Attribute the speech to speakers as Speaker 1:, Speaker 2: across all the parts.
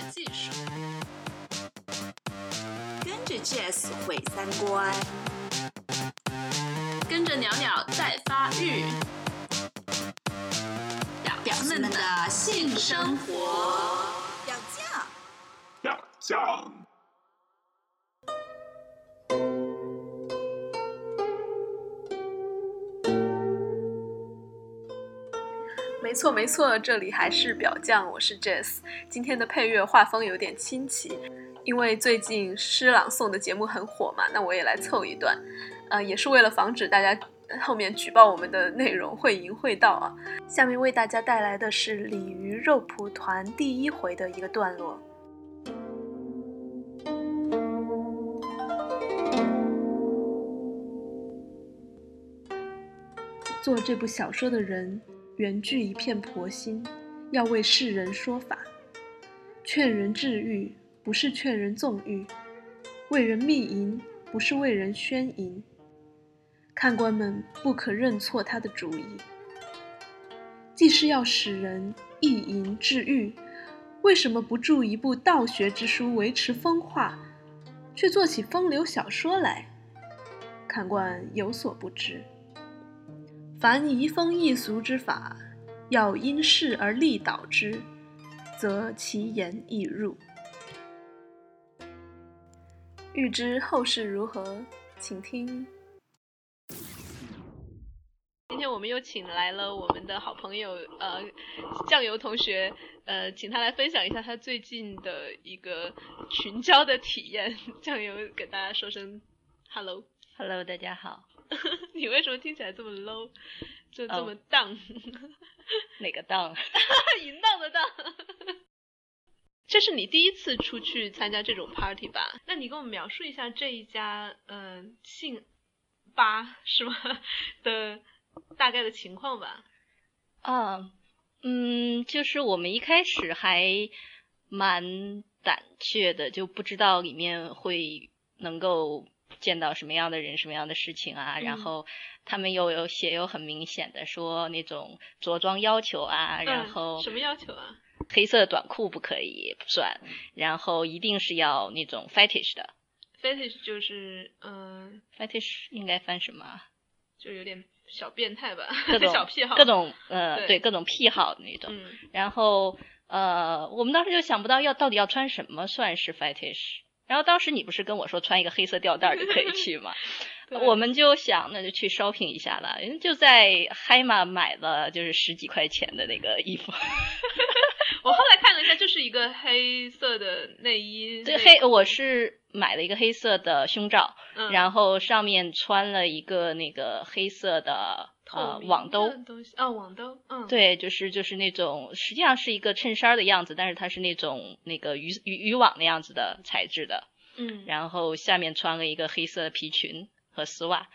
Speaker 1: 的技术，
Speaker 2: 跟着 Jazz 毁三观，
Speaker 1: 跟着鸟鸟在发育，
Speaker 2: 表们的性生活，
Speaker 3: 表酱，
Speaker 4: 表酱。
Speaker 5: 错没错，这里还是表酱，我是 Jess。今天的配乐画风有点清奇，因为最近诗朗诵的节目很火嘛，那我也来凑一段，呃，也是为了防止大家后面举报我们的内容会淫会道啊。下面为大家带来的是鲤鱼肉蒲团第一回的一个段落。做这部小说的人。原具一片婆心，要为世人说法，劝人治愈，不是劝人纵欲；为人密淫，不是为人宣淫。看官们不可认错他的主意。既是要使人意淫治愈，为什么不著一部道学之书维持风化，却做起风流小说来？看官有所不知。凡移风易俗之法，要因势而立导之，则其言易入。欲知后事如何，请听。今天我们又请来了我们的好朋友，呃，酱油同学，呃，请他来分享一下他最近的一个群交的体验。酱油给大家说声 hello，hello，
Speaker 6: 大家好。
Speaker 5: 你为什么听起来这么 low，就这么荡？
Speaker 6: 哪个荡？
Speaker 5: 淫荡的荡。这是你第一次出去参加这种 party 吧？那你给我们描述一下这一家嗯性吧是吗的大概的情况吧？
Speaker 6: 啊，嗯，就是我们一开始还蛮胆怯的，就不知道里面会能够。见到什么样的人，什么样的事情啊？然后他们又有写有很明显的说那种着装要求啊，然后
Speaker 5: 什么要求啊？
Speaker 6: 黑色短裤不可以不算，然后一定是要那种 fetish 的。
Speaker 5: fetish 就是嗯
Speaker 6: ，fetish 应该翻什么？
Speaker 5: 就有点小变态吧，
Speaker 6: 各种
Speaker 5: 小癖好，
Speaker 6: 各种呃对各种癖好的那种。然后呃，我们当时就想不到要到底要穿什么算是 fetish。然后当时你不是跟我说穿一个黑色吊带就可以去吗？我们就想那就去 shopping 一下了，就在海马买了就是十几块钱的那个衣服。
Speaker 5: 我后来看了一下，就是一个黑色的内衣。
Speaker 6: 对黑我是买了一个黑色的胸罩，然后上面穿了一个那个黑色的。呃，网兜
Speaker 5: 啊，网兜，嗯，
Speaker 6: 对，就是就是那种，实际上是一个衬衫的样子，但是它是那种那个渔渔渔网那样子的材质的，
Speaker 5: 嗯，
Speaker 6: 然后下面穿了一个黑色的皮裙和丝袜，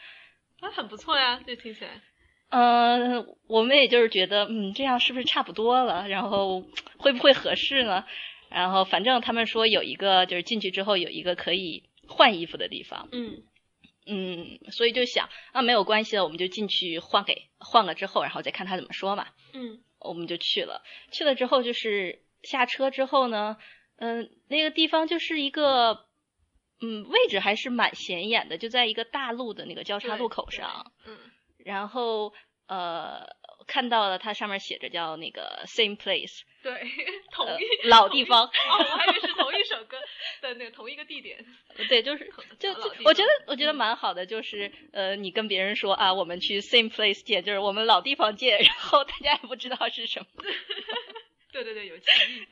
Speaker 5: 啊，很不错呀，这听起来，
Speaker 6: 嗯，我们也就是觉得，嗯，这样是不是差不多了？然后会不会合适呢？然后反正他们说有一个，就是进去之后有一个可以换衣服的地方，
Speaker 5: 嗯。
Speaker 6: 嗯，所以就想啊，没有关系了，我们就进去换给换了之后，然后再看他怎么说嘛。
Speaker 5: 嗯，
Speaker 6: 我们就去了，去了之后就是下车之后呢，嗯，那个地方就是一个，嗯，位置还是蛮显眼的，就在一个大路的那个交叉路口上。
Speaker 5: 嗯，
Speaker 6: 然后呃。看到了，它上面写着叫那个 same place，
Speaker 5: 对，同一
Speaker 6: 老地方。哦，
Speaker 5: 我还以为是同一首歌的那个同一个地点。
Speaker 6: 对，就是就就我觉得我觉得蛮好的，就是呃，你跟别人说啊，我们去 same place 见，就是我们老地方见，然后大家也不知道是什么。
Speaker 5: 对对对，有歧义。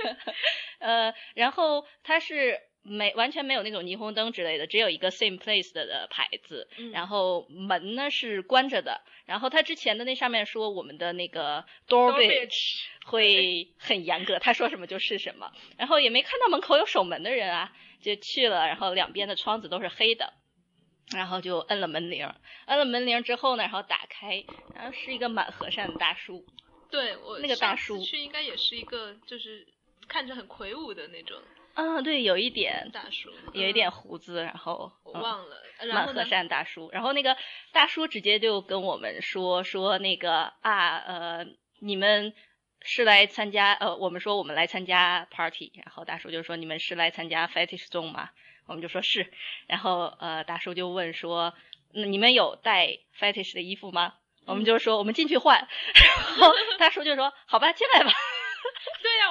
Speaker 6: 呃，然后他是。没完全没有那种霓虹灯之类的，只有一个 same place 的牌子，然后门呢是关着的。然后他之前的那上面说我们的那个 door
Speaker 5: bitch
Speaker 6: 会很严格，他说什么就是什么。然后也没看到门口有守门的人啊，就去了。然后两边的窗子都是黑的，然后就摁了门铃。摁了门铃之后呢，然后打开，然后是一个蛮和善的大叔。
Speaker 5: 对我
Speaker 6: 那个大叔
Speaker 5: 去应该也是一个，就是看着很魁梧的那种。
Speaker 6: 啊，对，有一点
Speaker 5: 大叔，
Speaker 6: 有一点胡子，然后
Speaker 5: 我忘了，
Speaker 6: 蛮和善大叔。然后那个大叔直接就跟我们说说那个啊，呃，你们是来参加呃，我们说我们来参加 party，然后大叔就说你们是来参加 fetish zone 吗？我们就说是，然后呃，大叔就问说，那你们有带 fetish 的衣服吗？我们就说我们进去换，然后大叔就说好吧，进来吧。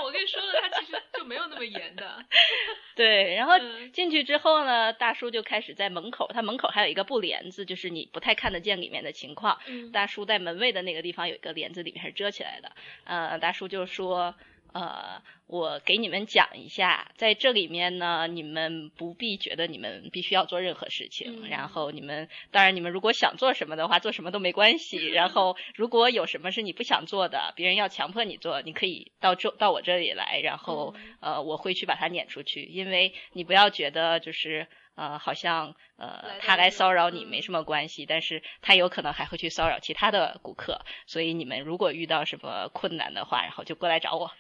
Speaker 5: 我跟你说了，他其实就没有那么严的。
Speaker 6: 对，然后
Speaker 5: 嗯
Speaker 6: 进去之后呢，大叔就开始在门口，他门口还有一个布帘子，就是你不太看得见里面的情况。
Speaker 5: 嗯
Speaker 6: 大叔在门卫的那个地方有一个帘子，里面是遮起来的。呃，大叔就说，呃，我给你们讲一下，在这里面呢，你们不必觉得你们必须要做任何事情，
Speaker 5: 嗯
Speaker 6: 然后你们当然你们如果想做什么的话，做什么都没关系。然后如果有什么是你不想做的，别人要强迫你做，你可以到这到我这里来，然后、呃我会去把它撵出去，因为你不要觉得就是。呃，好像呃，他来骚扰你
Speaker 5: 嗯
Speaker 6: 没什么关系，但是他有可能还会去骚扰其他的顾客，所以你们如果遇到什么困难的话，然后就过来找我。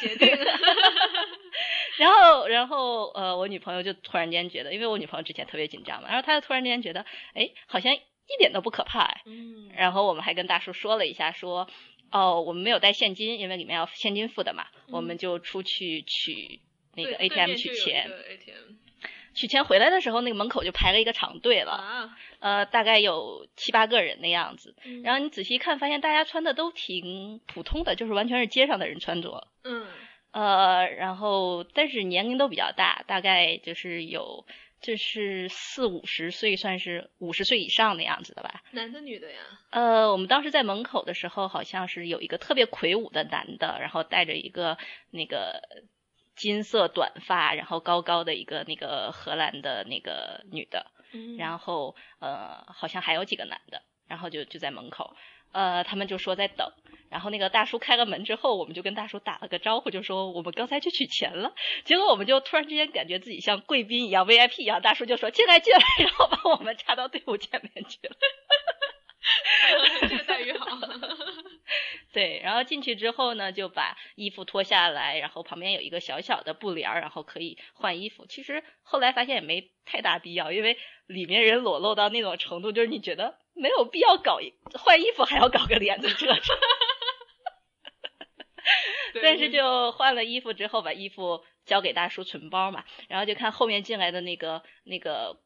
Speaker 5: 协定。
Speaker 6: 然后，然后呃，我女朋友就突然间觉得，因为我女朋友之前特别紧张嘛，然后她就突然间觉得，哎，好像一点都不可怕哎。
Speaker 5: 嗯
Speaker 6: 然后我们还跟大叔说了一下，说，哦，我们没有带现金，因为里面要现金付的嘛，我们就出去取那个 ATM 取钱。
Speaker 5: ATM
Speaker 6: 取钱回来的时候，那个门口就排了一个长队了，
Speaker 5: 啊，
Speaker 6: 呃，大概有七八个人的样子。
Speaker 5: 嗯
Speaker 6: 然后你仔细看，发现大家穿的都挺普通的，就是完全是街上的人穿着。
Speaker 5: 嗯
Speaker 6: 呃，然后但是年龄都比较大，大概就是有就是四五十岁，算是五十岁以上的样子的吧。
Speaker 5: 男的女的呀？
Speaker 6: 呃，我们当时在门口的时候，好像是有一个特别魁梧的男的，然后带着一个那个金色短发，然后高高的一个那个荷兰的那个女的，
Speaker 5: 嗯
Speaker 6: 然后呃，好像还有几个男的，然后就就在门口，呃，他们就说在等，然后那个大叔开了门之后，我们就跟大叔打了个招呼，就说我们刚才去取钱了，结果我们就突然之间感觉自己像贵宾一样 VIP 一样，大叔就说进来进来，然后把我们插到队伍前面去了。
Speaker 5: 这个待遇好。
Speaker 6: 对，然后进去之后呢，就把衣服脱下来，然后旁边有一个小小的布帘儿，然后可以换衣服。其实后来发现也没太大必要，因为里面人裸露到那种程度，就是你觉得没有必要搞换衣服还要搞个帘子遮着。
Speaker 5: 对
Speaker 6: 但是就换了衣服之后，把衣服交给大叔存包嘛，然后就看后面进来的那个那个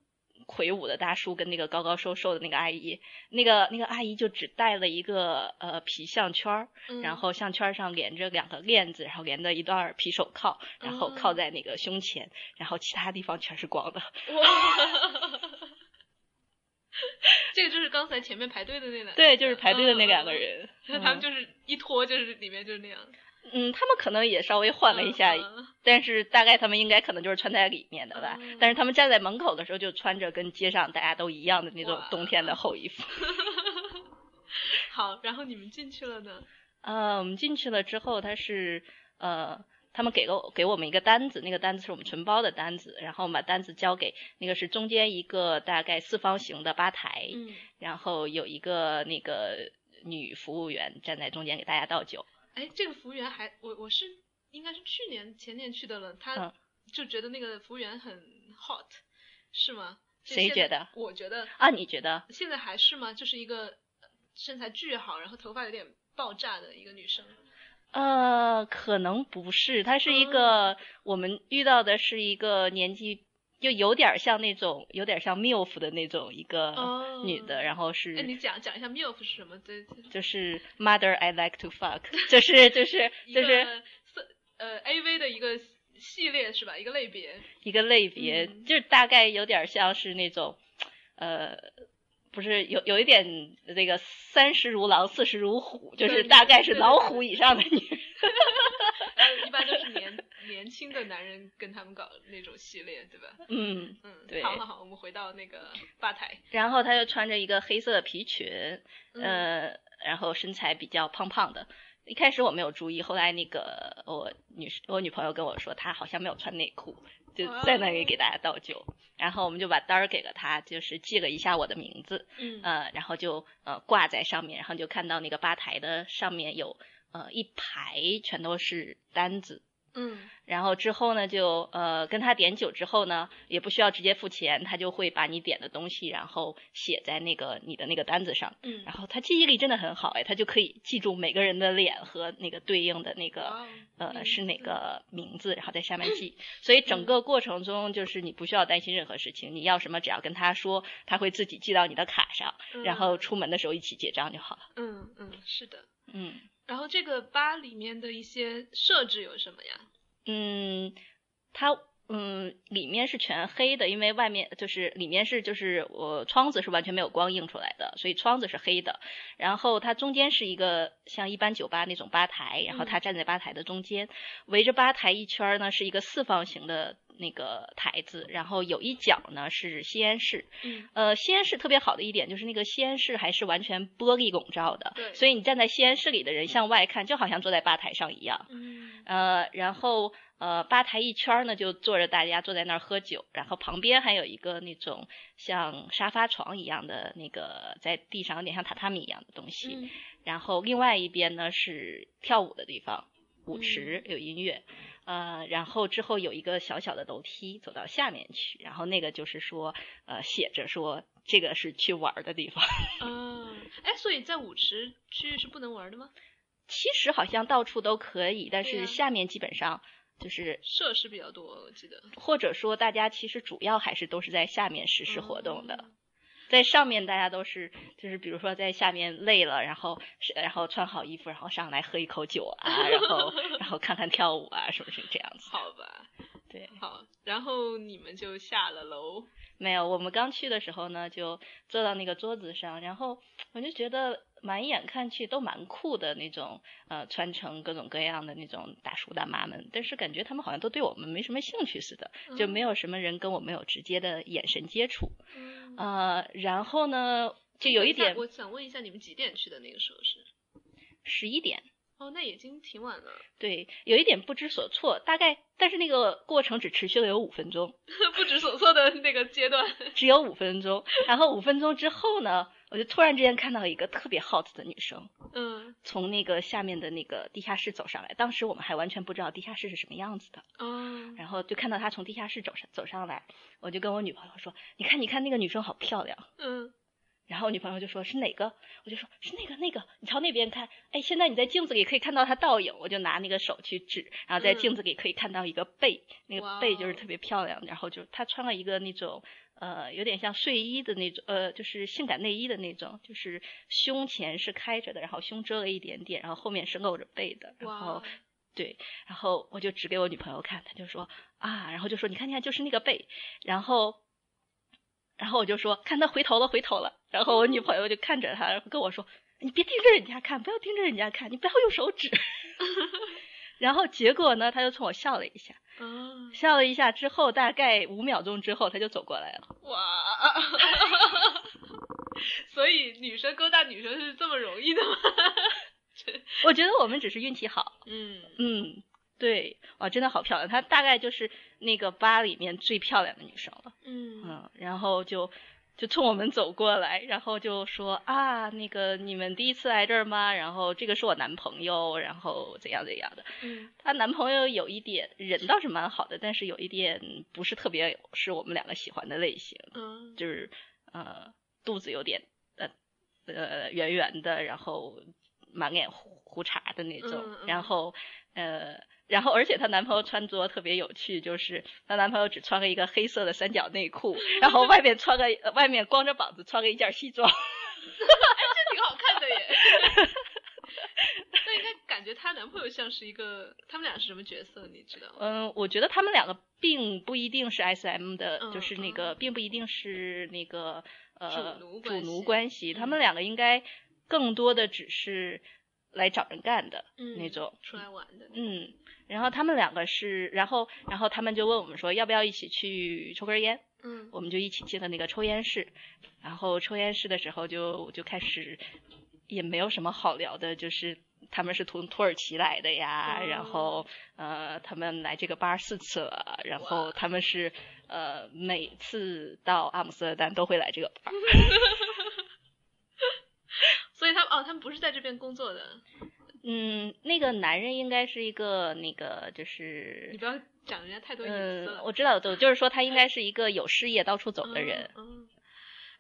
Speaker 6: 魁梧的大叔跟那个高高瘦瘦的那个阿姨，那个那个阿姨就只带了一个呃皮项圈然后项圈上连着两个链子，然后连着一段皮手铐，然后靠
Speaker 5: 哦
Speaker 6: 在那个胸前，然后其他地方全是光的。
Speaker 5: 哇，这个就是刚才前面排队的那两个
Speaker 6: 对，就是排队的那两个
Speaker 5: 嗯。
Speaker 6: 人。
Speaker 5: 他们就是一拖就是里面就是那样，
Speaker 6: 嗯，他们可能也稍微换了一下，但是大概他们应该可能就是穿在里面的吧。
Speaker 5: 嗯
Speaker 6: 但是他们站在门口的时候，就穿着跟街上大家都一样的那种冬天的厚衣服。
Speaker 5: 好，然后你们进去了呢？
Speaker 6: 呃，我们进去了之后，他是呃，他们给了给我们一个单子，那个单子是我们存包的单子，然后我们把单子交给那个是中间一个大概四方形的吧台，
Speaker 5: 嗯，
Speaker 6: 然后有一个那个女服务员站在中间给大家倒酒。
Speaker 5: 哎，这个服务员还我我是应该是去年前年去的了，他
Speaker 6: 嗯
Speaker 5: 就觉得那个服务员很 hot，是吗？
Speaker 6: 谁觉得
Speaker 5: 我觉得
Speaker 6: 啊，你觉得？
Speaker 5: 现在还是吗？就是一个呃身材巨好，然后头发有点爆炸的一个女生。
Speaker 6: 呃，可能不是，她是一
Speaker 5: 嗯
Speaker 6: 个、我们遇到的是一个年纪就有点像那种有点像 milf 的那种一个
Speaker 5: 哦
Speaker 6: 女的，然后是
Speaker 5: 哎，你讲讲一下 milf 是什么？
Speaker 6: 就是 mother I like to fuck，就是就是就是
Speaker 5: 色呃 AV 的一个系列是吧？一个类别。
Speaker 6: 一个类别，
Speaker 5: 嗯
Speaker 6: 就是大概有点像是那种呃。不是有有一点这个三十如狼，四十如虎，就是大概是老虎以上的女人。
Speaker 5: 然 后一般都是年年轻的男人跟他们搞那种系列，对吧？
Speaker 6: 嗯，
Speaker 5: 嗯，
Speaker 6: 对
Speaker 5: 好好好，我们回到那个吧台。
Speaker 6: 然后她就穿着一个黑色的皮裙，
Speaker 5: 嗯
Speaker 6: 呃，然后身材比较胖胖的。一开始我没有注意，后来那个我女我女朋友跟我说，她好像没有穿内裤，就在那里给大家倒酒。然后我们就把单儿给了她，就是记了一下我的名字，
Speaker 5: 嗯
Speaker 6: 呃，然后就呃挂在上面，然后就看到那个吧台的上面有呃一排全都是单子，
Speaker 5: 嗯
Speaker 6: 然后之后呢，就呃跟他点酒之后呢，也不需要直接付钱，他就会把你点的东西，然后写在那个你的那个单子上。
Speaker 5: 嗯
Speaker 6: 然后他记忆力真的很好哎，他就可以记住每个人的脸和那个对应的那个
Speaker 5: 哦
Speaker 6: 呃是哪个名字，然后在下面记。所以整个过程中就是你不需要担心任何事情，你要什么只要跟他说，他会自己记到你的卡上，然后出门的时候一起结账就好了。
Speaker 5: 嗯嗯是的。
Speaker 6: 嗯
Speaker 5: 然后这个吧里面的一些设置有什么呀？
Speaker 6: 嗯，它嗯里面是全黑的，因为外面就是里面是就是我窗子是完全没有光映出来的，所以窗子是黑的。然后它中间是一个像一般酒吧那种吧台，然后他站在吧台的中间，围着吧台一圈儿呢是一个四方形的那个台子，然后有一角呢是吸烟室。
Speaker 5: 嗯
Speaker 6: 呃，吸烟室特别好的一点就是那个吸烟室还是完全玻璃笼罩的，
Speaker 5: 对
Speaker 6: 所以你站在吸烟室里的人向外看，就好像坐在吧台上一样。
Speaker 5: 嗯
Speaker 6: 呃，然后呃，吧台一圈儿呢就坐着大家坐在那儿喝酒，然后旁边还有一个那种像沙发床一样的那个在地上有点像榻榻米一样的东西，
Speaker 5: 嗯。
Speaker 6: 然后另外一边呢是跳舞的地方，舞池有音乐，呃，然后之后有一个小小的楼梯走到下面去，然后那个就是说呃写着说这个是去玩儿的地方，
Speaker 5: 嗯，哎，所以在舞池区域是不能玩的吗？
Speaker 6: 其实好像到处都可以，但是下面基本上就是
Speaker 5: 设施比较多，我记得。
Speaker 6: 或者说大家其实主要还是都是在下面实施活动的，
Speaker 5: 哦
Speaker 6: 在上面大家都是就是比如说在下面累了，然后然后穿好衣服，然后上来喝一口酒啊，然后 然后看看跳舞啊，是不是这样子？
Speaker 5: 好吧，
Speaker 6: 对，
Speaker 5: 好，然后你们就下了楼。
Speaker 6: 没有，我们刚去的时候呢，就坐到那个桌子上，然后我就觉得满眼看去都蛮酷的那种，呃，穿成各种各样的那种大叔大妈们，但是感觉他们好像都对我们没什么兴趣似的，就没有什么人跟我们有直接的眼神接触。
Speaker 5: 嗯，
Speaker 6: 呃，然后呢，就有一点
Speaker 5: 我想问一下，你们几点去的那个时候是？
Speaker 6: 十一点，
Speaker 5: 哦，那已经挺晚了，
Speaker 6: 对，有一点不知所措，大概，但是那个过程只持续了有五分钟，
Speaker 5: 不知所措的那个阶段。
Speaker 6: 只有五分钟。然后五分钟之后呢，我就突然之间看到一个特别 hot 的女生
Speaker 5: 嗯，
Speaker 6: 从那个下面的那个地下室走上来，当时我们还完全不知道地下室是什么样子的，
Speaker 5: 嗯，
Speaker 6: 然后就看到她从地下室走上走上来，我就跟我女朋友说：“你看，你看那个女生好漂亮。”
Speaker 5: 嗯，
Speaker 6: 然后我女朋友就说是哪个，我就说是那个那个，你朝那边看，哎，现在你在镜子里可以看到她倒影，我就拿那个手去指，然后在
Speaker 5: 嗯
Speaker 6: 镜子里可以看到一个背，那个背就是特别漂亮，然后就她穿了一个那种呃有点像睡衣的那种，呃就是性感内衣的那种，就是胸前是开着的，然后胸遮了一点点，然后后面是露着背的，然后，对，然后我就指给我女朋友看，她就说啊，然后就说你看你看就是那个背，然后，然后我就说看他回头了回头了，然后我女朋友就看着他，然后跟我说你别盯着人家看，不要盯着人家看，你不要用手指。然后结果呢，他就冲我笑了一下，
Speaker 5: 啊，
Speaker 6: 笑了一下之后，大概五秒钟之后，他就走过来了。
Speaker 5: 哇，所以女生勾搭女生是这么容易的吗？
Speaker 6: 我觉得我们只是运气好，
Speaker 5: 嗯，
Speaker 6: 嗯，对，哇，真的好漂亮，她大概就是那个吧里面最漂亮的女生了。
Speaker 5: 嗯
Speaker 6: 嗯，然后就就冲我们走过来，然后就说啊，那个你们第一次来这儿吗？然后这个是我男朋友，然后怎样怎样的。
Speaker 5: 嗯
Speaker 6: 她男朋友有一点人倒是蛮好的，但是有一点不是特别是我们两个喜欢的类型，
Speaker 5: 嗯
Speaker 6: 就是呃肚子有点呃呃圆圆的，然后满脸胡胡茬的那种，
Speaker 5: 嗯嗯
Speaker 6: 然后呃。然后，而且她男朋友穿着特别有趣，就是她男朋友只穿了一个黑色的三角内裤，然后外面穿个呃外面光着膀子穿了一件西装。
Speaker 5: 这挺好看的耶。那应该感觉她男朋友像是一个，他们俩是什么角色？你知道吗？
Speaker 6: 嗯，我觉得他们两个并不一定是 S M 的，
Speaker 5: 嗯
Speaker 6: 就是那个并不一定是那个呃
Speaker 5: 主奴关系
Speaker 6: 他
Speaker 5: 嗯
Speaker 6: 们两个应该更多的只是来找人干的
Speaker 5: 嗯
Speaker 6: 那种。
Speaker 5: 出来玩的。
Speaker 6: 嗯，然后他们两个是，然后然后他们就问我们说要不要一起去抽根烟，
Speaker 5: 嗯。
Speaker 6: 我们就一起进了那个抽烟室，然后抽烟室的时候就就开始也没有什么好聊的，就是他们是从土耳其来的呀，
Speaker 5: 哦。
Speaker 6: 然后呃他们来这个吧四次了，然后他们是呃每次到阿姆斯特丹都会来这个吧，
Speaker 5: 所以他们哦，他们不是在这边工作的。
Speaker 6: 嗯，那个男人应该是一个那个就是
Speaker 3: 你不要讲人家太多隐私
Speaker 6: 嗯，
Speaker 3: 了。
Speaker 6: 我知道，我就是说他应该是一个有事业到处走的人。
Speaker 3: 嗯。嗯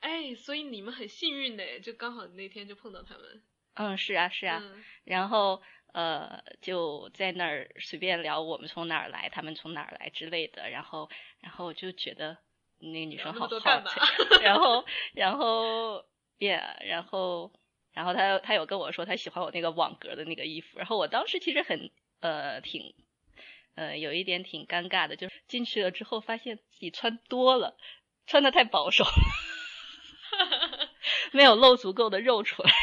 Speaker 3: 哎，所以你们很幸运的，就刚好那天就碰到他们。
Speaker 6: 嗯，是啊，是啊。
Speaker 3: 嗯
Speaker 6: 然后呃，就在那儿随便聊我们从哪儿来，他们从哪儿来之类的。然后，然后我就觉得那个女生好好。然后，然后，yeah，然后，然后他他有跟我说他喜欢我那个网格的那个衣服。然后我当时其实很呃挺呃有一点挺尴尬的，就是进去了之后发现自己穿多了，穿的太保守了，没有露足够的肉出来。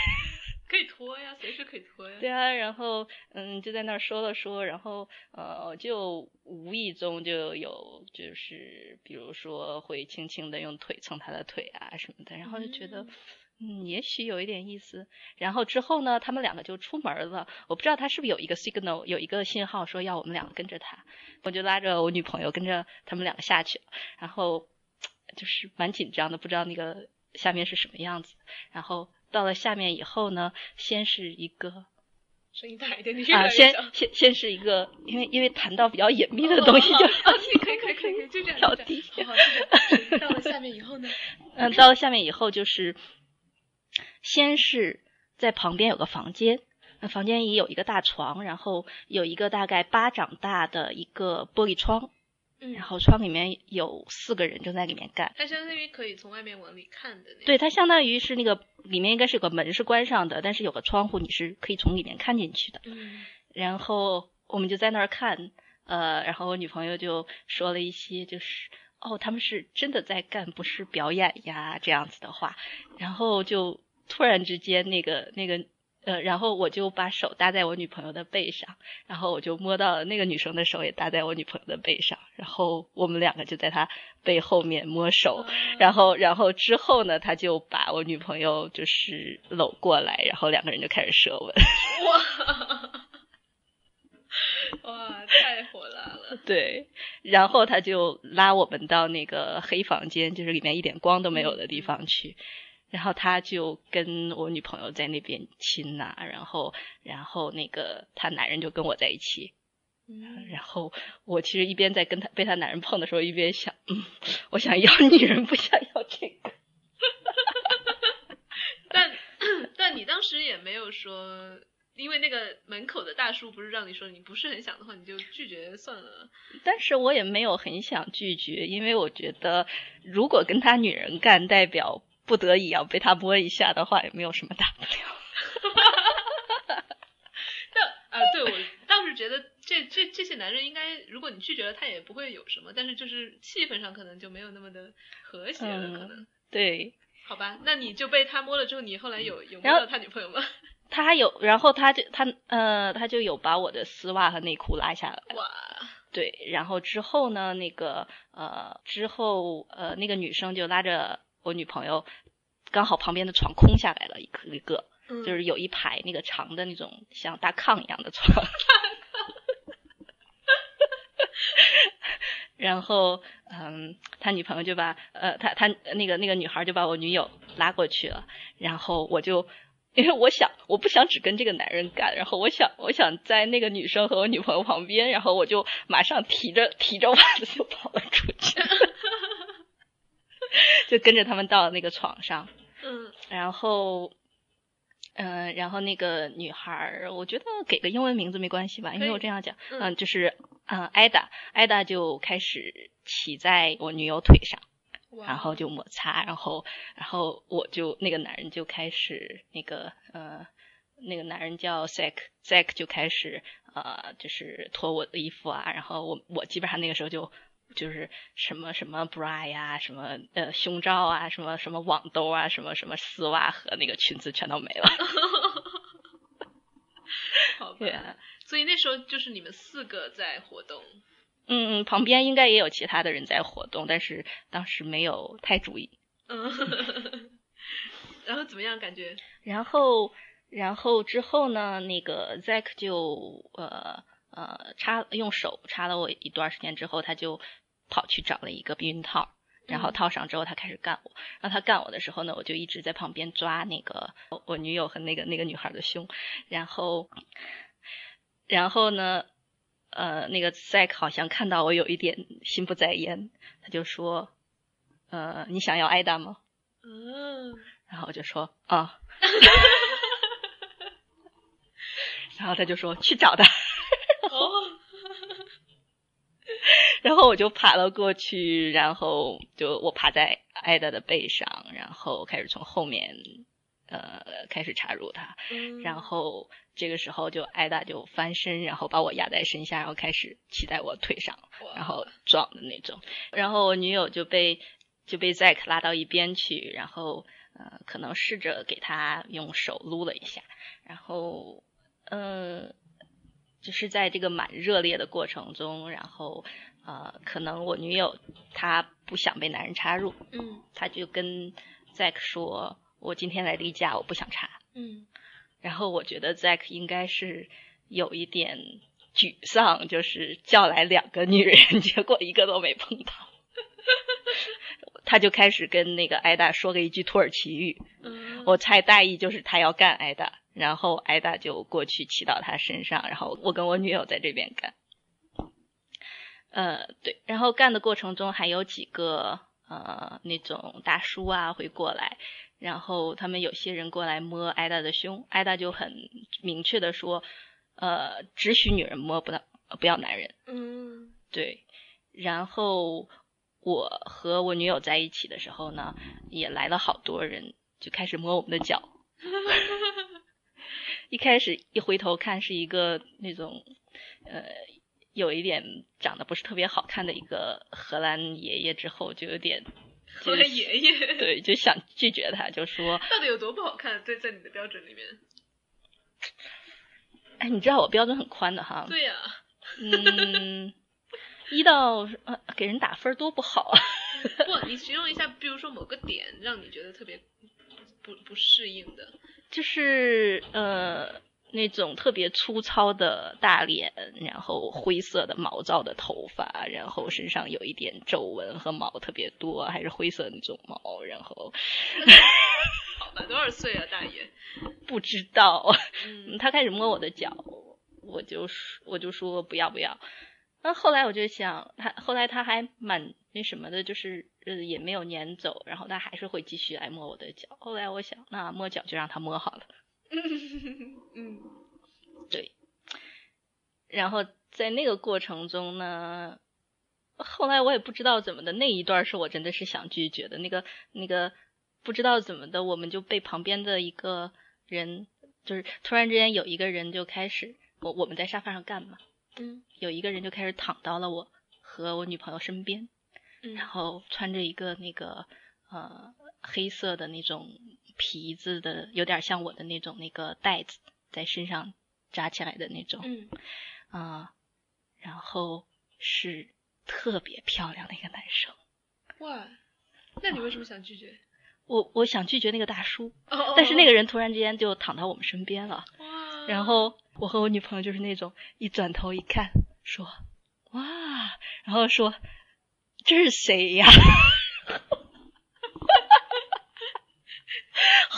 Speaker 3: 可以脱呀，随时可以脱呀。
Speaker 6: 对啊，然后嗯，就在那儿说了说，然后呃，就无意中就有就是比如说会轻轻的用腿蹭他的腿啊什么的，然后就觉得嗯，也许有一点意思。然后之后呢，他们两个就出门了，我不知道他是不是有一个 signal，有一个信号说要我们两个跟着他，我就拉着我女朋友跟着他们两个下去了，然后就是蛮紧张的，不知道那个下面是什么样子，然后。到了下面以后呢，先是一个
Speaker 3: 声音大一点，你越来
Speaker 6: 啊，
Speaker 3: 越
Speaker 6: 先
Speaker 3: 小
Speaker 6: 先先是一个，因为因为谈到比较隐秘的东西就
Speaker 3: 哦可以可以可以可以，就这样
Speaker 6: 低
Speaker 3: 好好就这样 到了下面以后呢？
Speaker 6: 嗯，到了下面以后就是，先是在旁边有个房间，那房间里有一个大床，然后有一个大概巴掌大的一个玻璃窗，
Speaker 3: 嗯
Speaker 6: 然后窗里面有四个人正在里面干。
Speaker 3: 它相当于可以从外面往里看的那。
Speaker 6: 对，它相当于是那个里面应该是有个门是关上的，但是有个窗户你是可以从里面看进去的。
Speaker 3: 嗯
Speaker 6: 然后我们就在那儿看，呃，然后我女朋友就说了一些就是哦，他们是真的在干，不是表演呀这样子的话，然后就突然之间那个那个呃，然后我就把手搭在我女朋友的背上，然后我就摸到了那个女生的手也搭在我女朋友的背上，然后我们两个就在她背后面摸手，然后然后之后呢，他就把我女朋友就是搂过来，然后两个人就开始舌吻。
Speaker 3: 哇 哇，太火辣了！
Speaker 6: 对，然后他就拉我们到那个黑房间，就是里面一点光都没有的地方去。然后他就跟我女朋友在那边亲呐、然后然后那个他男人就跟我在一起，
Speaker 3: 嗯
Speaker 6: 然后我其实一边在跟他被他男人碰的时候，一边想，嗯，我想要女人，不想要这个。
Speaker 3: 但但你当时也没有说，因为那个门口的大叔不是让你说你不是很想的话，你就拒绝算了。
Speaker 6: 但是我也没有很想拒绝，因为我觉得如果跟他女人干，代表不得已要被他摸一下的话，也没有什么大不了。
Speaker 3: 但啊、对我倒是觉得这这这些男人应该，如果你拒绝了，他也不会有什么，但是就是气氛上可能就没有那么的和谐了，可能。
Speaker 6: 嗯对，
Speaker 3: 好吧，那你就被他摸了之后，你后来有有摸到他女朋友吗？
Speaker 6: 他有，然后他就他呃，他就有把我的丝袜和内裤拉下来。
Speaker 3: 哇，
Speaker 6: 对，然后之后呢，那个呃，之后呃，那个女生就拉着我女朋友，刚好旁边的床空下来了一个一个，
Speaker 3: 嗯
Speaker 6: 就是有一排那个长的那种像大炕一样的床。然后，嗯，他女朋友就把呃，他他那个那个女孩就把我女友拉过去了，然后我就。因为我想，我不想只跟这个男人干，然后我想，我想在那个女生和我女朋友旁边，然后我就马上提着提着袜子就跑了出去，就跟着他们到了那个床上，
Speaker 3: 嗯
Speaker 6: 然后，嗯、然后那个女孩儿，我觉得给个英文名字没关系吧，因为我这样讲，
Speaker 3: 嗯
Speaker 6: 嗯、就是嗯，艾达，艾达就开始骑在我女友腿上。然后就摩擦，然后然后我就那个男人就开始那个呃那个男人叫 Zack，Zack 就开始呃就是脱我的衣服啊，然后我我基本上那个时候就就是什么什么 bra 呀、什么呃胸罩啊，什么什么网兜啊，什么什么丝袜和那个裙子全都没了。
Speaker 3: 好吧
Speaker 6: 对啊，
Speaker 3: 所以那时候就是你们四个在活动。
Speaker 6: 嗯，嗯，旁边应该也有其他的人在活动，但是当时没有太注意。
Speaker 3: 嗯，然后怎么样？感觉？
Speaker 6: 然后，然后之后呢，那个 Zack 就呃呃插用手插了我一段时间之后，他就跑去找了一个避孕套，然后
Speaker 3: 嗯
Speaker 6: 套上之后，他开始干我。然后他干我的时候呢，我就一直在旁边抓那个我女友和那个那个女孩的胸，然后，然后呢，呃，那个 Zack 好像看到我有一点心不在焉，他就说，呃，你想要艾达吗？
Speaker 3: 嗯，
Speaker 6: 然后我就说啊，然后他就说去找他，
Speaker 3: 哦，
Speaker 6: 然后我就爬了过去，然后就我爬在艾达的背上，然后开始从后面呃开始插入他，
Speaker 3: 嗯
Speaker 6: 然后这个时候就艾达就翻身，然后把我压在身下，然后开始骑在我腿上，然后撞的那种。然后我女友就被就被 Zack 拉到一边去，然后呃可能试着给他用手撸了一下，然后呃就是在这个蛮热烈的过程中，然后呃可能我女友她不想被男人插入，
Speaker 3: 嗯
Speaker 6: 她就跟 Zack 说：“我今天来例假，我不想插。”
Speaker 3: 嗯
Speaker 6: 然后我觉得 Zack 应该是有一点沮丧，就是叫来两个女人，结果一个都没碰到。他就开始跟那个艾达说了一句土耳其语，
Speaker 3: 嗯，
Speaker 6: 我猜大意就是他要干艾达，然后艾达就过去骑到他身上，然后我跟我女友在这边干。呃，对，然后干的过程中还有几个呃那种大叔啊会过来，然后他们有些人过来摸艾达的胸，艾达就很明确的说，呃，只许女人摸，不要不要男人。
Speaker 3: 嗯
Speaker 6: 对，然后我和我女友在一起的时候呢，也来了好多人，就开始摸我们的脚。一开始一回头看是一个那种，呃，有一点长得不是特别好看的一个荷兰爷爷，之后就有点，
Speaker 3: 荷兰爷爷，
Speaker 6: 对，就想拒绝他，就说，
Speaker 3: 到底有多不好看？对，在你的标准里面，
Speaker 6: 哎，你知道我标准很宽的哈，
Speaker 3: 对呀、
Speaker 6: 嗯，一到呃给人打分多不好啊。
Speaker 3: 不，你形容一下，比如说某个点让你觉得特别不不适应的，
Speaker 6: 就是呃那种特别粗糙的大脸，然后灰色的毛躁的头发，然后身上有一点皱纹和毛特别多，还是灰色那种毛，然后
Speaker 3: 好吧，多少岁啊，大爷？
Speaker 6: 不知道，
Speaker 3: 嗯
Speaker 6: 他开始摸我的脚，我就说我就说不要不要。那后来我就想，他后来他还蛮那什么的，就是呃也没有撵走，然后他还是会继续来摸我的脚。后来我想，那摸脚就让他摸好了。
Speaker 3: 嗯。
Speaker 6: 对，然后在那个过程中呢，后来我也不知道怎么的，那一段是我真的是想拒绝的。那个那个不知道怎么的，我们就被旁边的一个人，就是突然之间有一个人就开始，我我们在沙发上干嘛，
Speaker 3: 嗯。
Speaker 6: 有一个人就开始躺到了我和我女朋友身边，
Speaker 3: 嗯。
Speaker 6: 然后穿着一个那个呃黑色的那种皮子的，有点像我的那种那个袋子在身上扎起来的那种
Speaker 3: 嗯
Speaker 6: 啊、然后是特别漂亮的一个男生。
Speaker 3: 哇，那你为什么想拒绝？
Speaker 6: 我我想拒绝那个大叔，
Speaker 3: 哦
Speaker 6: 但是那个人突然之间就躺到我们身边了，
Speaker 3: 哇，
Speaker 6: 然后我和我女朋友就是那种一转头一看，说哇，然后说这是谁呀？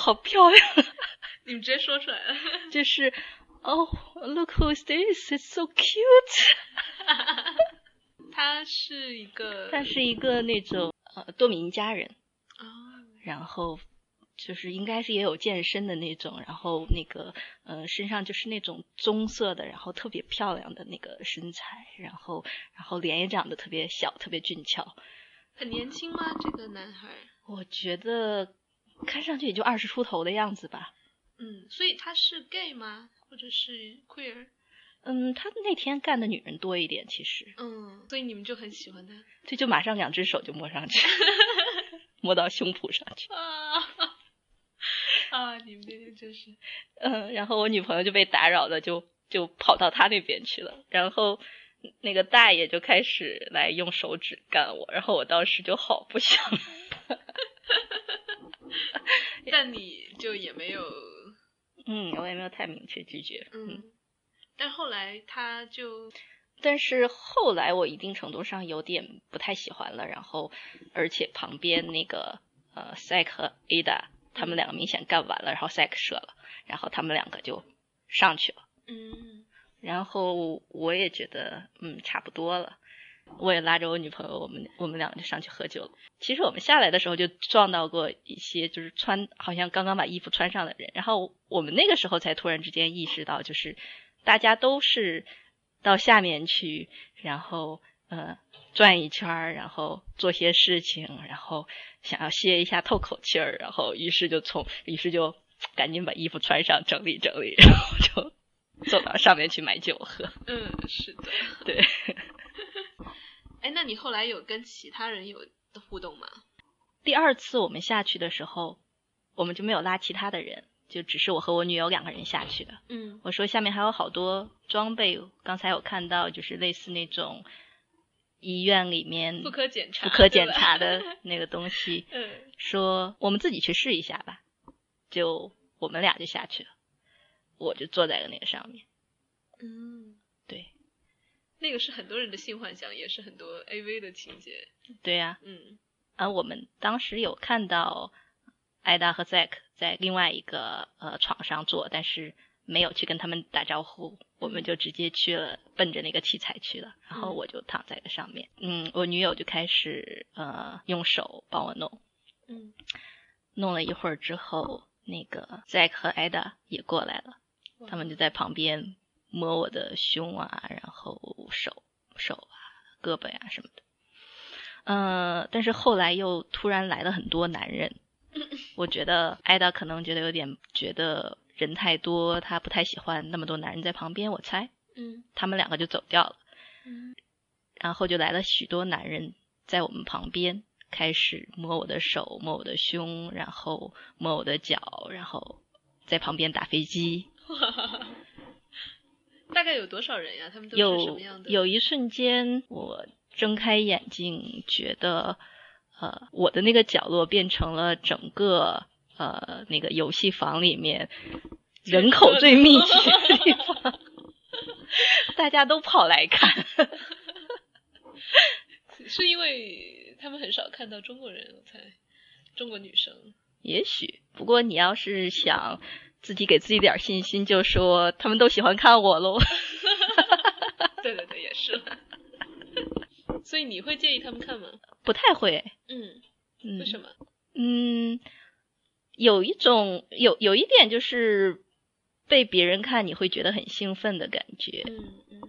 Speaker 6: 好漂亮，
Speaker 3: 你们直接说出来了。
Speaker 6: 就是哦、oh,，look who is this? It's so cute。
Speaker 3: 他是一个，
Speaker 6: 他是一个那种呃多米尼加人，
Speaker 3: 哦，
Speaker 6: 然后就是应该是也有健身的那种，然后那个呃身上就是那种棕色的，然后特别漂亮的那个身材，然后然后脸也长得特别小，特别俊俏。
Speaker 3: 很年轻吗？这个男孩？
Speaker 6: 我觉得看上去也就二十出头的样子吧。
Speaker 3: 嗯，所以他是 gay 吗？或者是 queer？
Speaker 6: 嗯，他那天干的女人多一点，其实，
Speaker 3: 嗯，所以你们就很喜欢他
Speaker 6: 对就马上两只手就摸上去，摸到胸脯上去。
Speaker 3: 啊 啊！你们这个真是，
Speaker 6: 嗯，然后我女朋友就被打扰的就就跑到他那边去了，然后那个大爷就开始来用手指干我，然后我当时就好不想。
Speaker 3: 但你就也没有，
Speaker 6: 嗯，我也没有太明确拒绝。
Speaker 3: 嗯，但后来他就，
Speaker 6: 但是后来我一定程度上有点不太喜欢了，然后而且旁边那个呃赛克和 Ada 他们两个明显干完了，然后赛克射了，然后他们两个就上去了，
Speaker 3: 嗯
Speaker 6: 然后我也觉得嗯差不多了，我也拉着我女朋友，我们我们两个就上去喝酒了。其实我们下来的时候就撞到过一些就是穿好像刚刚把衣服穿上的人，然后我们那个时候才突然之间意识到，就是大家都是到下面去，然后呃转一圈儿，然后做些事情，然后想要歇一下透口气儿，然后于是就从于是就赶紧把衣服穿上整理整理，然后就 走到上面去买酒喝。
Speaker 3: 嗯，是的。
Speaker 6: 对，
Speaker 3: 哎，那你后来有跟其他人有的互动吗？
Speaker 6: 第二次我们下去的时候，我们就没有拉其他的人，就只是我和我女友两个人下去的。
Speaker 3: 嗯
Speaker 6: 我说下面还有好多装备，刚才有看到，就是类似那种医院里面
Speaker 3: 妇科检查，
Speaker 6: 妇科检查的 那个东西，
Speaker 3: 嗯
Speaker 6: 说我们自己去试一下吧。就我们俩就下去了，我就坐在了那个上面。
Speaker 3: 嗯，
Speaker 6: 对
Speaker 3: 那个是很多人的性幻想，也是很多 AV 的情节。
Speaker 6: 对呀、
Speaker 3: 嗯
Speaker 6: 而我们当时有看到艾达和 Zack 在另外一个呃床上坐，但是没有去跟他们打招呼，我们
Speaker 3: 嗯
Speaker 6: 就直接去了，奔着那个器材去了。然后
Speaker 3: 嗯
Speaker 6: 我就躺在了上面，嗯，我女友就开始呃用手帮我弄，
Speaker 3: 嗯
Speaker 6: 弄了一会儿之后，那个 Zack 和艾达也过来了，他们就在旁边摸我的胸啊，然后手手啊、胳膊呀、什么的。呃，但是后来又突然来了很多男人，我觉得艾达可能觉得有点觉得人太多，他不太喜欢那么多男人在旁边，我猜
Speaker 3: 嗯
Speaker 6: 他们两个就走掉了，
Speaker 3: 嗯
Speaker 6: 然后就来了许多男人在我们旁边。开始摸我的手，摸我的胸，然后摸我的脚，然后在旁边打飞机
Speaker 3: 大概有多少人呀？他们都是什
Speaker 6: 有
Speaker 3: 么样的？
Speaker 6: 有一瞬间，我睁开眼睛，觉得呃，我的那个角落变成了整个呃那个游戏房里面人口最密集的地方，大家都跑来看。
Speaker 3: 是因为他们很少看到中国人，我猜中国女生。
Speaker 6: 也许，不过你要是想自己给自己点信心，就说他们都喜欢看我喽。
Speaker 3: 对对对，也是。所以你会介意他们看吗？
Speaker 6: 不太会，
Speaker 3: 嗯，
Speaker 6: 嗯，
Speaker 3: 为什么？
Speaker 6: 嗯，有一种有有一点就是被别人看你会觉得很兴奋的感觉，
Speaker 3: 嗯嗯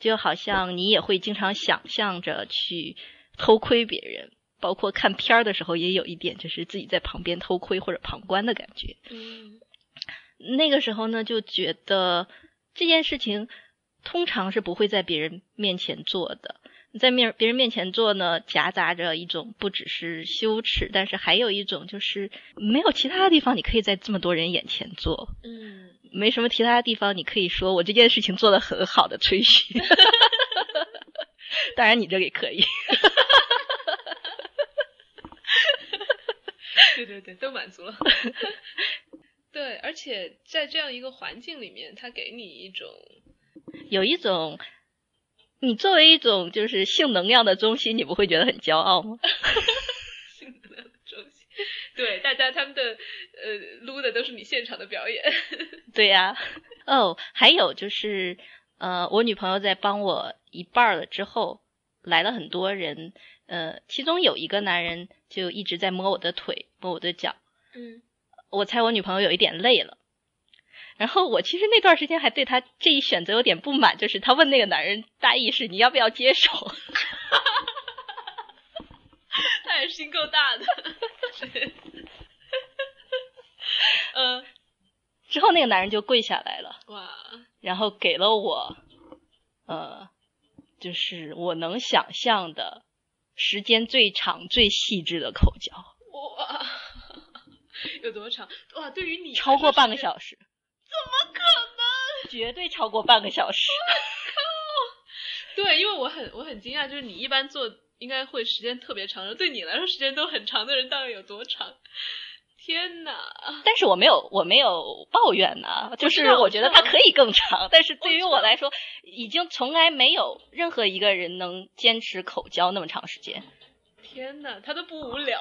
Speaker 6: 就好像你也会经常想象着去偷窥别人，包括看片儿的时候也有一点就是自己在旁边偷窥或者旁观的感觉。
Speaker 3: 嗯
Speaker 6: 那个时候呢，就觉得这件事情通常是不会在别人面前做的。在面别人面前做呢，夹杂着一种不只是羞耻，但是还有一种就是没有其他的地方你可以在这么多人眼前做，
Speaker 3: 嗯，
Speaker 6: 没什么其他的地方你可以说我这件事情做得很好的吹嘘。当然你这里可以，
Speaker 3: 对对对，都满足了。对，而且在这样一个环境里面，它给你一种
Speaker 6: 有一种你作为一种就是性能量的中心，你不会觉得很骄傲吗？
Speaker 3: 性能量的中心。对，大家他们的呃撸的都是你现场的表演。
Speaker 6: 对呀、哦，还有就是，呃，我女朋友在帮我一半了之后，来了很多人，呃，其中有一个男人就一直在摸我的腿，摸我的脚，
Speaker 3: 嗯
Speaker 6: 我猜我女朋友有一点累了。然后我其实那段时间还对他这一选择有点不满，就是他问那个男人，大意是你要不要接手？
Speaker 3: 他也心够大的。嗯、
Speaker 6: 之后那个男人就跪下来了。
Speaker 3: 哇，
Speaker 6: 然后给了我，呃，就是我能想象的时间最长、最细致的口交，
Speaker 3: 哇，有多长？哇，对于你
Speaker 6: 超过半个。小时，
Speaker 3: 怎么可能？
Speaker 6: 绝对超过半个小时。
Speaker 3: 靠对，因为我很我很惊讶，就是你一般做应该会时间特别长的，对你来说时间都很长的人到底有多长？天哪！
Speaker 6: 但是我没有，我没有抱怨呢，就是我觉得
Speaker 3: 我知道
Speaker 6: 它可以更长，但是对于
Speaker 3: 我
Speaker 6: 来说，已经从来没有任何一个人能坚持口交那么长时间。
Speaker 3: 天哪，他都不无聊。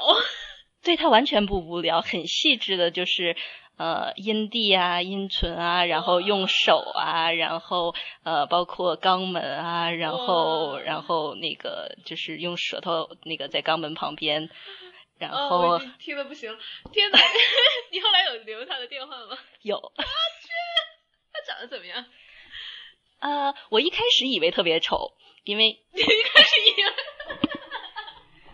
Speaker 6: 对他完全不无聊，很细致的，就是呃阴蒂啊、阴唇啊，然后用手啊，然后呃包括肛门啊，然后然后那个就是用舌头那个在肛门旁边，然
Speaker 3: 哦，
Speaker 6: 后
Speaker 3: 听的不行。天哪，你后来有留他的电话吗？
Speaker 6: 有
Speaker 3: 他长得怎么样？
Speaker 6: 呃，我一开始以为特别丑，因为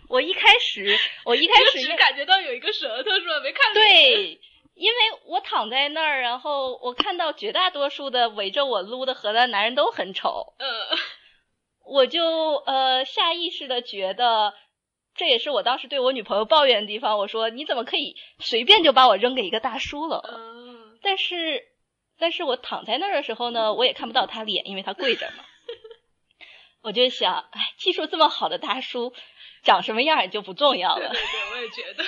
Speaker 6: 我一开始我一开始
Speaker 3: 只感觉到有一个舌头是吧？没看脸。
Speaker 6: 对，因为我躺在那儿，然后我看到绝大多数的围着我撸的荷兰男人都很丑，
Speaker 3: 嗯，
Speaker 6: 我就呃下意识的觉得，这也是我当时对我女朋友抱怨的地方。我说你怎么可以随便就把我扔给一个大叔了？
Speaker 3: 嗯，
Speaker 6: 但是，但是我躺在那儿的时候呢，我也看不到他脸，因为他跪着嘛。我就想，哎，技术这么好的大叔，长什么样也就不重要了。
Speaker 3: 对对对，我也觉得，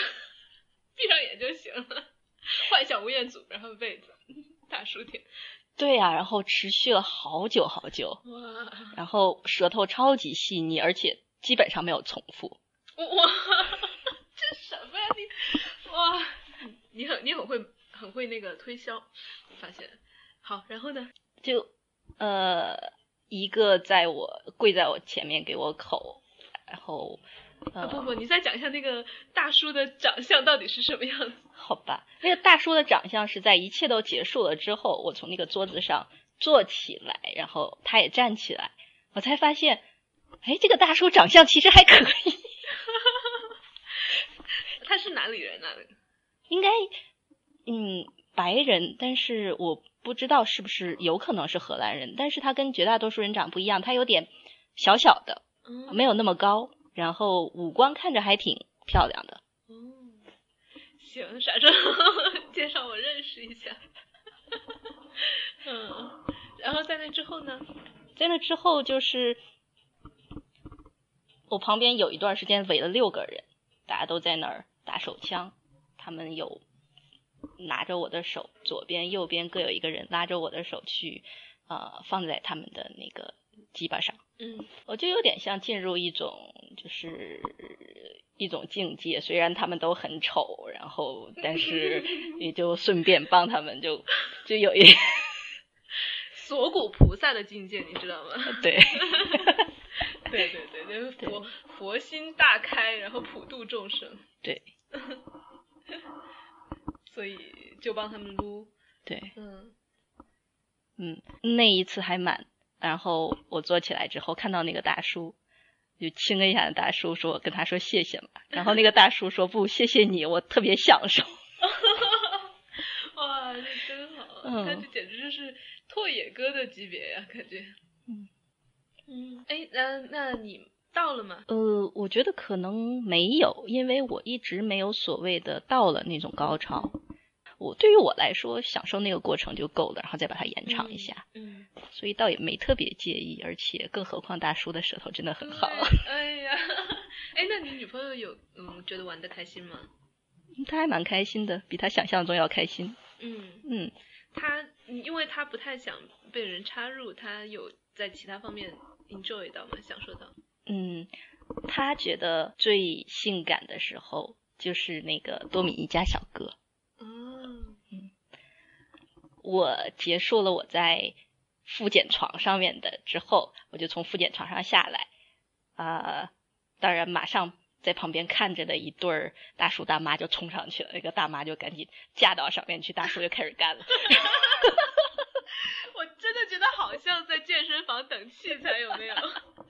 Speaker 3: 闭上眼就行了。幻想吴彦祖，然后被子，大叔舔。
Speaker 6: 对呀、然后持续了好久好久，
Speaker 3: 哇
Speaker 6: 然后舌头超级细腻，而且基本上没有重复。
Speaker 3: 哇，这什么呀你？哇，你很你很会很会那个推销，发现。好，然后呢？
Speaker 6: 就呃一个在我跪在我前面给我口，然后呃、
Speaker 3: 啊不不，你再讲一下那个大叔的长相到底是什么样子？
Speaker 6: 好吧，那个大叔的长相是在一切都结束了之后，我从那个桌子上坐起来，然后他也站起来，我才发现，哎，这个大叔长相其实还可以，
Speaker 3: 他是哪里人啊？
Speaker 6: 应该嗯白人，但是我不知道是不是有可能是荷兰人，但是他跟绝大多数人长不一样，他有点小小的，
Speaker 3: 嗯
Speaker 6: 没有那么高，然后五官看着还挺漂亮的。
Speaker 3: 哦，行，啥时候 介绍我认识一下？嗯，然后在那之后呢？
Speaker 6: 在那之后，就是我旁边有一段时间围了六个人，大家都在那儿打手枪，他们有拿着我的手，左边右边各有一个人拉着我的手去，呃，放在他们的那个鸡巴上，
Speaker 3: 嗯，
Speaker 6: 我就有点像进入一种就是一种境界，虽然他们都很丑，然后 但是也就顺便帮他们就就有一
Speaker 3: 锁骨菩萨的境界，你知道吗？
Speaker 6: 对。
Speaker 3: 对对对，就是佛佛心大开，然后普度众生，
Speaker 6: 对
Speaker 3: 所以就帮他们撸。
Speaker 6: 对，
Speaker 3: 嗯，
Speaker 6: 嗯，那一次还蛮，然后我坐起来之后看到那个大叔，就亲了一下那大叔，说跟他说谢谢嘛。然后那个大叔说不，谢谢你，我特别享受。
Speaker 3: 哇，这真好，
Speaker 6: 嗯
Speaker 3: 他这简直就是拓野哥的级别呀，感觉。
Speaker 6: 嗯
Speaker 3: 嗯，哎，那那你到了吗？
Speaker 6: 呃，我觉得可能没有，因为我一直没有所谓的到了那种高潮。我对于我来说，享受那个过程就够了，然后再把它延长一下，
Speaker 3: 嗯，
Speaker 6: 所以倒也没特别介意。而且更何况大叔的舌头真的很好，
Speaker 3: 哎呀，哎，那你女朋友有嗯觉得玩的开心吗？
Speaker 6: 她还蛮开心的，比她想象中要开心。
Speaker 3: 嗯，
Speaker 6: 嗯，
Speaker 3: 她因为她不太想被人插入，她有在其他方面 enjoy 到吗？享受到？
Speaker 6: 嗯，她觉得最性感的时候就是那个多米尼加小哥。
Speaker 3: 哦，
Speaker 6: 我结束了我在复检床上面的之后，我就从复检床上下来，啊、当然马上在旁边看着的一对大叔大妈就冲上去了，那个大妈就赶紧架到上面去，大叔就开始干了。
Speaker 3: 我真的觉得好像在健身房等器材，有没有？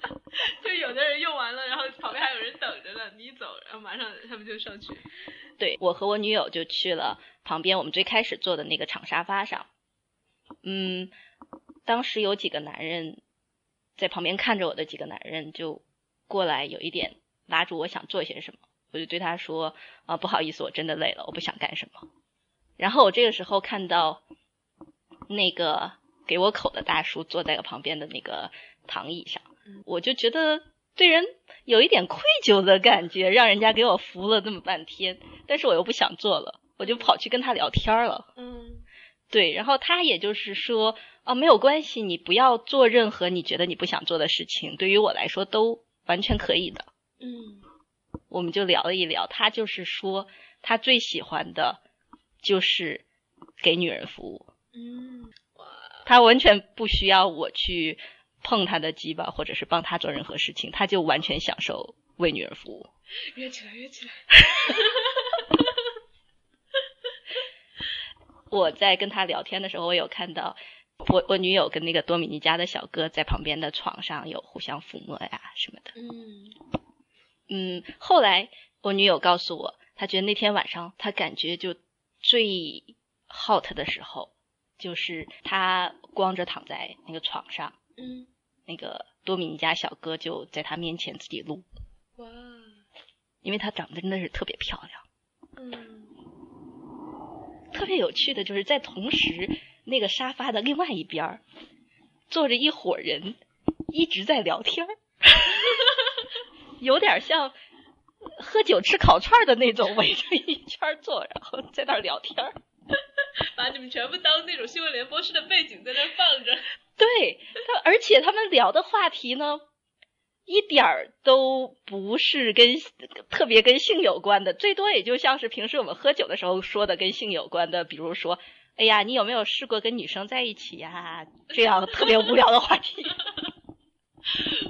Speaker 3: 就有的人用完了，然后旁边还有人等着呢，你走，然后马上他们就上去。
Speaker 6: 对我和我女友就去了旁边我们最开始坐的那个长沙发上，嗯，当时有几个男人在旁边看着我的几个男人就过来，有一点拉住我想做些什么，我就对他说啊、不好意思，我真的累了，我不想干什么。然后我这个时候看到那个给我口的大叔坐在我旁边的那个躺椅上，我就觉得对人有一点愧疚的感觉，让人家给我扶了那么半天，但是我又不想做了，我就跑去跟他聊天了。
Speaker 3: 嗯。
Speaker 6: 对，然后他也就是说，啊，没有关系，你不要做任何你觉得你不想做的事情，对于我来说都完全可以的。
Speaker 3: 嗯。
Speaker 6: 我们就聊了一聊，他就是说，他最喜欢的就是给女人服务，
Speaker 3: 嗯，哇，
Speaker 6: 他完全不需要我去碰他的鸡巴，或者是帮他做任何事情，他就完全享受为女人服务。
Speaker 3: 约起来约起来。
Speaker 6: 我在跟他聊天的时候，我有看到我我女友跟那个多米尼加的小哥在旁边的床上有互相抚摸呀什么的。
Speaker 3: 嗯
Speaker 6: 嗯，后来我女友告诉我，她觉得那天晚上她感觉就最 hot 的时候，就是他光着躺在那个床上，
Speaker 3: 嗯，
Speaker 6: 那个多米尼加小哥就在他面前自己录，
Speaker 3: 哇，
Speaker 6: 因为她长得真的是特别漂亮。
Speaker 3: 嗯
Speaker 6: 特别有趣的就是在同时，那个沙发的另外一边儿坐着一伙人，一直在聊天儿，有点像喝酒吃烤串的那种，围着一圈坐，然后在那儿聊天儿。
Speaker 3: 把你们全部当那种新闻联播式的背景在那放着。
Speaker 6: 对，他而且他们聊的话题呢，一点儿都不是跟特别跟性有关的，最多也就像是平时我们喝酒的时候说的跟性有关的，比如说，哎呀，你有没有试过跟女生在一起呀？这样特别无聊的话题。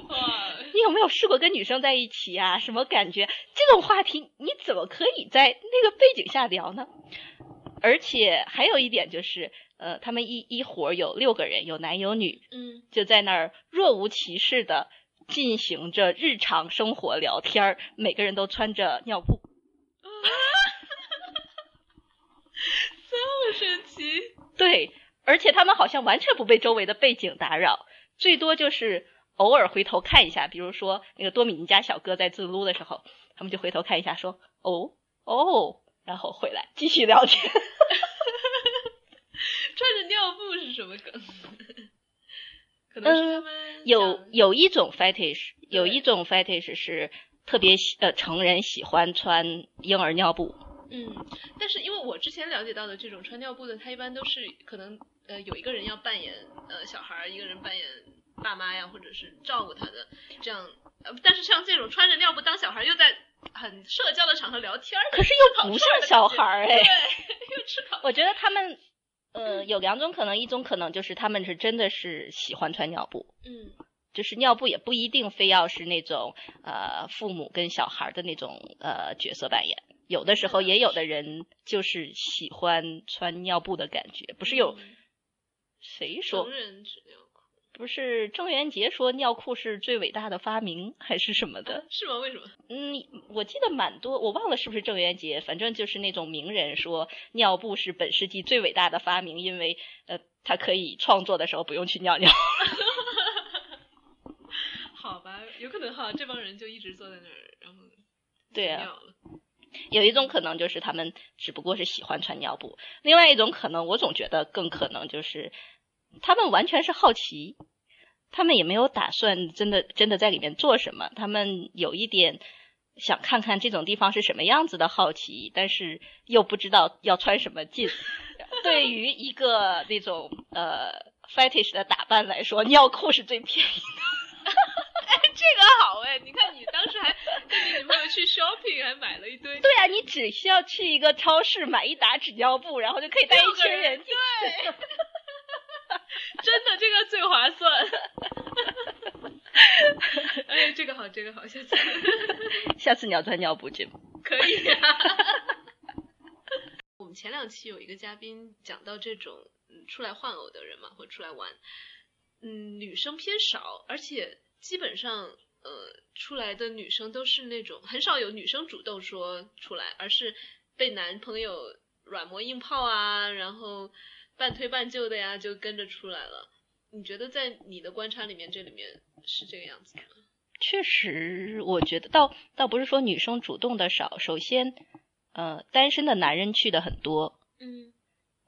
Speaker 3: 哇，
Speaker 6: 你有没有试过跟女生在一起呀？什么感觉？这种话题你怎么可以在那个背景下聊呢？而且还有一点就是，呃，他们一一伙有六个人，有男有女，
Speaker 3: 嗯
Speaker 6: 就在那儿若无其事的进行着日常生活聊天儿，每个人都穿着尿布。
Speaker 3: 啊这么神奇。
Speaker 6: 对，而且他们好像完全不被周围的背景打扰，最多就是偶尔回头看一下，比如说那个多米尼加小哥在自撸的时候，他们就回头看一下说，哦哦，然后回来继续聊天。
Speaker 3: 穿着尿布是什么梗？可能是他们
Speaker 6: 呃有有一种 fetish，有一种 fetish 是特别喜呃成人喜欢穿婴儿尿布。
Speaker 3: 嗯，但是因为我之前了解到的这种穿尿布的，他一般都是可能呃有一个人要扮演呃小孩，一个人扮演爸妈呀，或者是照顾他的这样。呃，但是像这种穿着尿布当小孩，又在很社交的场合聊天
Speaker 6: 可是又不像小孩儿哎。
Speaker 3: 对，又吃烤
Speaker 6: 我觉得他们呃有两种可能，一种可能就是他们是真的是喜欢穿尿布，
Speaker 3: 嗯。
Speaker 6: 就是尿布也不一定非要是那种呃父母跟小孩的那种呃角色扮演，有的时候也有的人就是喜欢穿尿布的感觉，不是有
Speaker 3: 嗯。
Speaker 6: 谁说不是郑渊洁说尿裤是最伟大的发明还是什么的？
Speaker 3: 是吗？为什么？
Speaker 6: 嗯，我记得蛮多，我忘了是不是郑渊洁，反正就是那种名人说尿布是本世纪最伟大的发明，因为呃，他可以创作的时候不用去尿尿。
Speaker 3: 好吧，有可能哈，这帮人就一直坐在那儿，然后
Speaker 6: 对啊
Speaker 3: 尿了
Speaker 6: 有一种可能就是他们只不过是喜欢穿尿布，另外一种可能，我总觉得更可能就是他们完全是好奇，他们也没有打算真的真的在里面做什么，他们有一点想看看这种地方是什么样子的好奇，但是又不知道要穿什么进。对于一个那种呃 fetish 的打扮来说，尿裤是最便宜的。
Speaker 3: 这个好哎，你看你当时还跟你女朋友去 shopping，还买了一堆，
Speaker 6: 对啊，你只需要去一个超市买一打纸尿布，然后就可以带一群人进去。
Speaker 3: 对，真的这个最划算。哎，这个好，这个好，下次
Speaker 6: 下次你要穿尿布去吗？
Speaker 3: 可以啊。我们前两期有一个嘉宾讲到这种嗯出来换偶的人嘛，或出来玩，嗯，女生偏少，而且基本上呃出来的女生都是那种很少有女生主动说出来，而是被男朋友软磨硬泡啊，然后半推半就的呀，就跟着出来了。你觉得在你的观察里面，这里面是这个样子吗？
Speaker 6: 确实，我觉得倒倒不是说女生主动的少，首先，呃，单身的男人去的很多，
Speaker 3: 嗯。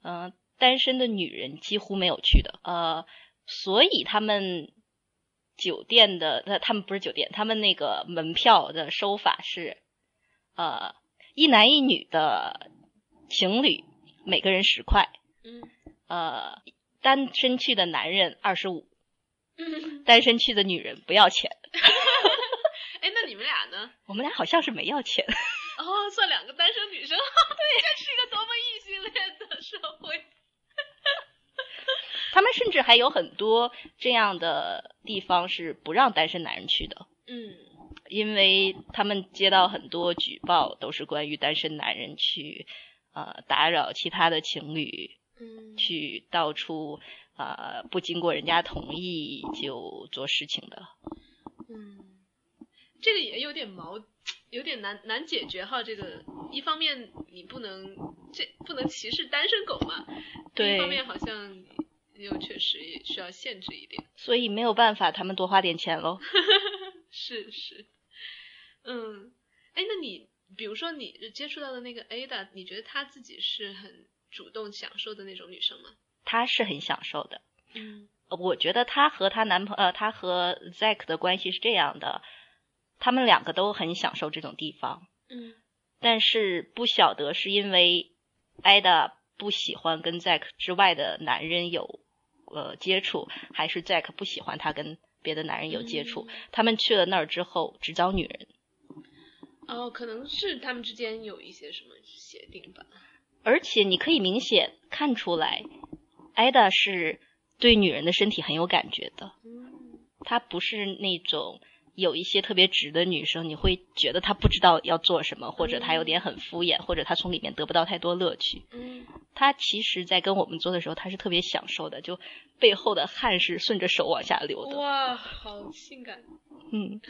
Speaker 6: 呃，单身的女人几乎没有去的，呃，所以他们酒店的，呃，他们不是酒店，他们那个门票的收法是，呃，一男一女的情侣每个人十块，
Speaker 3: 嗯
Speaker 6: 呃，单身去的男人二十五，
Speaker 3: 嗯，
Speaker 6: 单身去的女人不要钱。
Speaker 3: 哎，那你们俩呢？
Speaker 6: 我们俩好像是没要钱。
Speaker 3: 哦，算两个单身女生，对，这是一个多么异性恋的社会。
Speaker 6: 他们甚至还有很多这样的地方是不让单身男人去的，
Speaker 3: 嗯
Speaker 6: 因为他们接到很多举报，都是关于单身男人去呃打扰其他的情侣，
Speaker 3: 嗯，
Speaker 6: 去到处呃不经过人家同意就做事情的。
Speaker 3: 嗯，这个也有点矛，有点难难解决哈。这个一方面你不能这不能歧视单身狗嘛，对一方面好像又确实也需要限制一点。
Speaker 6: 所以没有办法，他们多花点钱喽。
Speaker 3: 是是，嗯，哎，那你比如说你接触到的那个 Ada，你觉得他自己是很主动享受的那种女生吗？
Speaker 6: 她是很享受的。
Speaker 3: 嗯
Speaker 6: 呃我觉得她和她男朋呃，她和 Zack 的关系是这样的，他们两个都很享受这种地方，
Speaker 3: 嗯
Speaker 6: 但是不晓得是因为 Ada 不喜欢跟 Zack 之外的男人有呃接触，还是 Zack 不喜欢他跟别的男人有接触。
Speaker 3: 嗯
Speaker 6: 他们去了那儿之后，只找女人，
Speaker 3: 哦，可能是他们之间有一些什么协定吧。
Speaker 6: 而且你可以明显看出来艾达是对女人的身体很有感觉的。
Speaker 3: 嗯
Speaker 6: 她不是那种有一些特别直的女生，你会觉得她不知道要做什么，或者她有点很敷衍，或者她从里面得不到太多乐趣。
Speaker 3: 嗯
Speaker 6: 她其实，在跟我们做的时候，她是特别享受的，就背后的汗是顺着手往下流的。
Speaker 3: 哇，好性感。
Speaker 6: 嗯，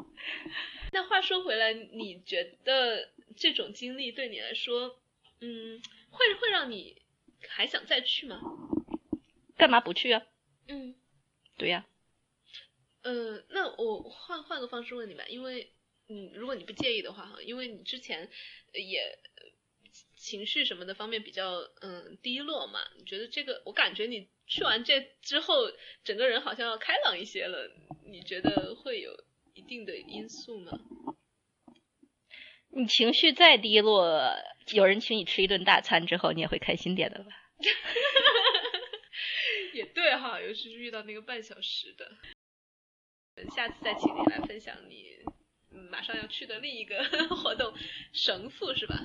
Speaker 3: 那话说回来，你觉得这种经历对你来说，嗯，会会让你还想再去吗？
Speaker 6: 干嘛不去啊？
Speaker 3: 嗯，
Speaker 6: 对呀、
Speaker 3: 呃，那我换换个方式问你吧，因为嗯，如果你不介意的话哈，因为你之前呃也呃情绪什么的方面比较嗯低落嘛，你觉得这个我感觉你去完这之后，整个人好像要开朗一些了，你觉得会有一定的因素吗？
Speaker 6: 你情绪再低落，有人请你吃一顿大餐之后，你也会开心点的吧？
Speaker 3: 也对哈，尤其是遇到那个半小时的，下次再请你来分享你嗯马上要去的另一个 活动，绳缚是吧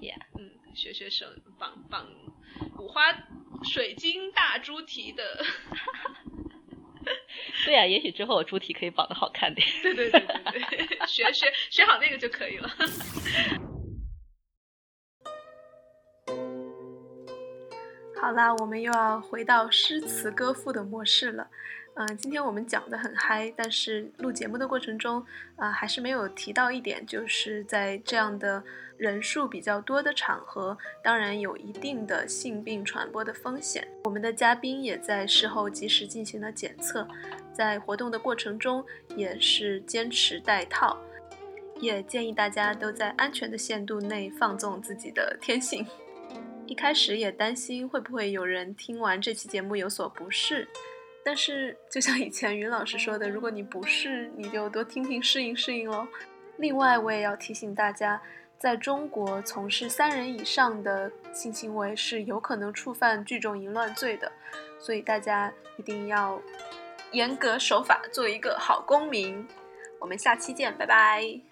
Speaker 6: ？Yeah
Speaker 3: 嗯，学学绳绑绑五花水晶大猪蹄的，
Speaker 6: 对呀、也许之后我猪蹄可以绑得好看点。
Speaker 3: 对对对对对，学 学学好那个就可以了。
Speaker 5: 好啦，我们又要回到诗词歌赋的模式了。嗯、今天我们讲的很嗨，但是录节目的过程中，啊、还是没有提到一点，就是在这样的人数比较多的场合，当然有一定的性病传播的风险。我们的嘉宾也在事后及时进行了检测，在活动的过程中也是坚持戴套，也建议大家都在安全的限度内放纵自己的天性。一开始也担心会不会有人听完这期节目有所不适，但是就像以前云老师说的，如果你不适，你就多听听适应适应喽。另外，我也要提醒大家，在中国从事三人以上的性行为是有可能触犯聚众淫乱罪的，所以大家一定要严格守法，做一个好公民。我们下期见，拜拜。